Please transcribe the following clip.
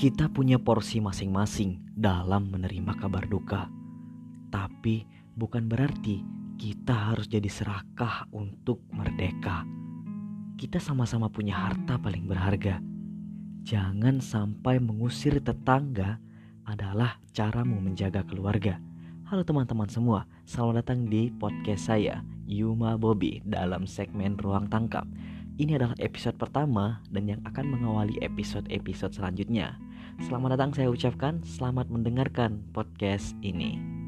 Kita punya porsi masing-masing dalam menerima kabar duka. Tapi bukan berarti kita harus jadi serakah untuk merdeka. Kita sama-sama punya harta paling berharga. Jangan sampai mengusir tetangga adalah caramu menjaga keluarga. Halo teman-teman semua, selamat datang di podcast saya, Yuma Bobby, dalam segmen Ruang Tangkap. Ini adalah episode pertama dan yang akan mengawali episode-episode selanjutnya. Selamat datang saya ucapkan, selamat mendengarkan podcast ini.